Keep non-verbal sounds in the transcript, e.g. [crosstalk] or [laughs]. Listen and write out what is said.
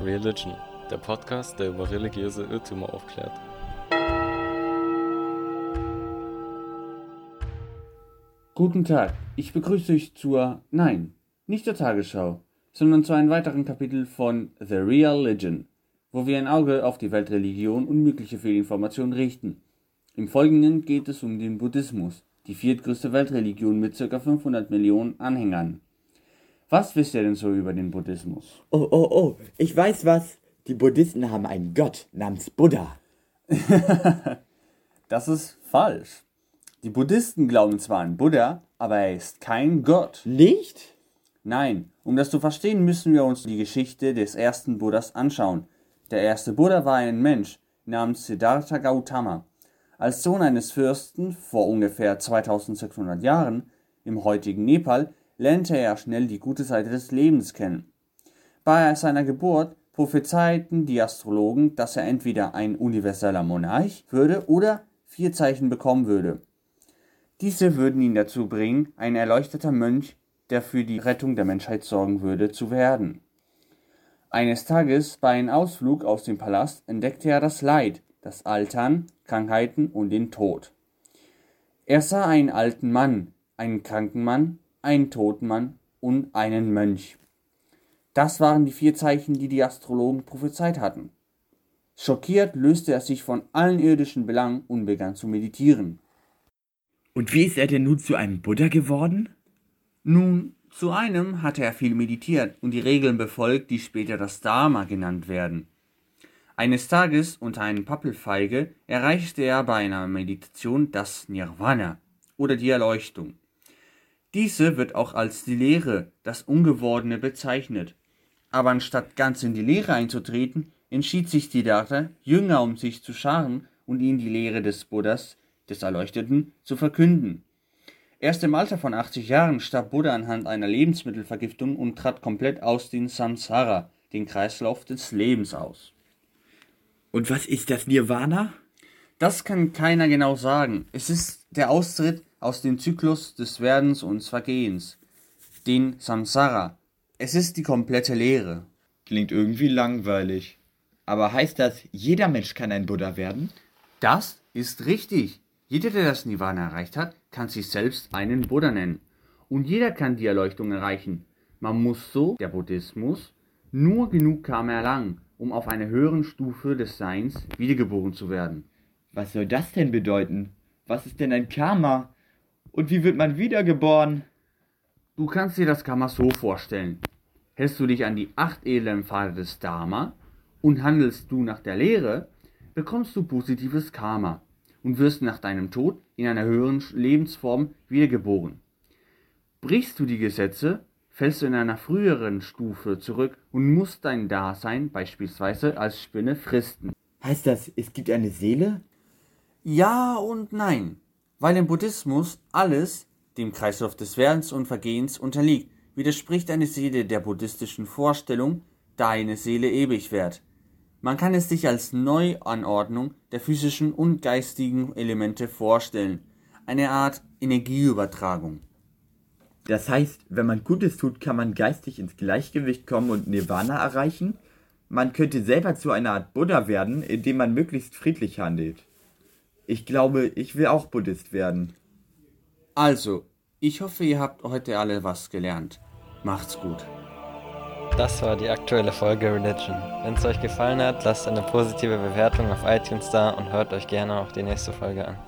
Religion, der Podcast, der über religiöse Irrtümer aufklärt. Guten Tag, ich begrüße euch zur, nein, nicht zur Tagesschau, sondern zu einem weiteren Kapitel von The Real Religion, wo wir ein Auge auf die Weltreligion und mögliche Fehlinformationen richten. Im Folgenden geht es um den Buddhismus, die viertgrößte Weltreligion mit ca. 500 Millionen Anhängern. Was wisst ihr denn so über den Buddhismus? Oh, oh, oh, ich weiß was. Die Buddhisten haben einen Gott namens Buddha. [laughs] Das ist falsch. Die Buddhisten glauben zwar an Buddha, aber er ist kein Gott. Nicht? Nein, um das zu verstehen, müssen wir uns die Geschichte des ersten Buddhas anschauen. Der erste Buddha war ein Mensch namens Siddhartha Gautama. Als Sohn eines Fürsten vor ungefähr 2600 Jahren im heutigen Nepal lernte er schnell die gute Seite des Lebens kennen. Bei seiner Geburt prophezeiten die Astrologen, dass er entweder ein universeller Monarch würde oder vier Zeichen bekommen würde. Diese würden ihn dazu bringen, ein erleuchteter Mönch, der für die Rettung der Menschheit sorgen würde, zu werden. Eines Tages bei einem Ausflug aus dem Palast entdeckte er das Leid, das Altern, Krankheiten und den Tod. Er sah einen alten Mann, einen kranken Mann, einen toten Mann und einen Mönch. Das waren die vier Zeichen, die die Astrologen prophezeit hatten. Schockiert löste er sich von allen irdischen Belangen und begann zu meditieren. Und wie ist er denn nun zu einem Buddha geworden? Nun, zu einem hatte er viel meditiert und die Regeln befolgt, die später das Dharma genannt werden. Eines Tages unter einem Pappelfeige erreichte er bei einer Meditation das Nirvana oder die Erleuchtung. Diese wird auch als die Lehre, das Ungewordene bezeichnet. Aber anstatt ganz in die Lehre einzutreten, entschied sich Siddhartha, Jünger um sich zu scharen und ihnen die Lehre des Buddhas, des Erleuchteten, zu verkünden. Erst im Alter von 80 Jahren starb Buddha anhand einer Lebensmittelvergiftung und trat komplett aus dem Samsara, den Kreislauf des Lebens aus. Und was ist das Nirvana? Das kann keiner genau sagen. Es ist der Austritt aus dem Zyklus des Werdens und Vergehens, den Samsara. Es ist die komplette Lehre. Klingt irgendwie langweilig. Aber heißt das, jeder Mensch kann ein Buddha werden? Das ist richtig. Jeder, der das Nirvana erreicht hat, kann sich selbst einen Buddha nennen. Und jeder kann die Erleuchtung erreichen. Man muss so, der Buddhismus, nur genug Karma erlangen, um auf einer höheren Stufe des Seins wiedergeboren zu werden. Was soll das denn bedeuten? Was ist denn ein Karma? Und wie wird man wiedergeboren? Du kannst dir das Karma so vorstellen. Hältst du dich an die acht edlen Pfade des Dharma und handelst du nach der Lehre, bekommst du positives Karma und wirst nach deinem Tod in einer höheren Lebensform wiedergeboren. Brichst du die Gesetze, fällst du in einer früheren Stufe zurück und musst dein Dasein beispielsweise als Spinne fristen. Heißt das, es gibt eine Seele? Ja und nein, weil im Buddhismus alles dem Kreislauf des Werdens und Vergehens unterliegt, widerspricht eine Seele der buddhistischen Vorstellung, da eine Seele ewig währt. Man kann es sich als Neuanordnung der physischen und geistigen Elemente vorstellen, eine Art Energieübertragung. Das heißt, wenn man Gutes tut, kann man geistig ins Gleichgewicht kommen und Nirvana erreichen? Man könnte selber zu einer Art Buddha werden, indem man möglichst friedlich handelt. Ich glaube, ich will auch Buddhist werden. Also, ich hoffe, ihr habt heute alle was gelernt. Macht's gut. Das war die aktuelle Folge Religion. Wenn es euch gefallen hat, lasst eine positive Bewertung auf iTunes da und hört euch gerne auch die nächste Folge an.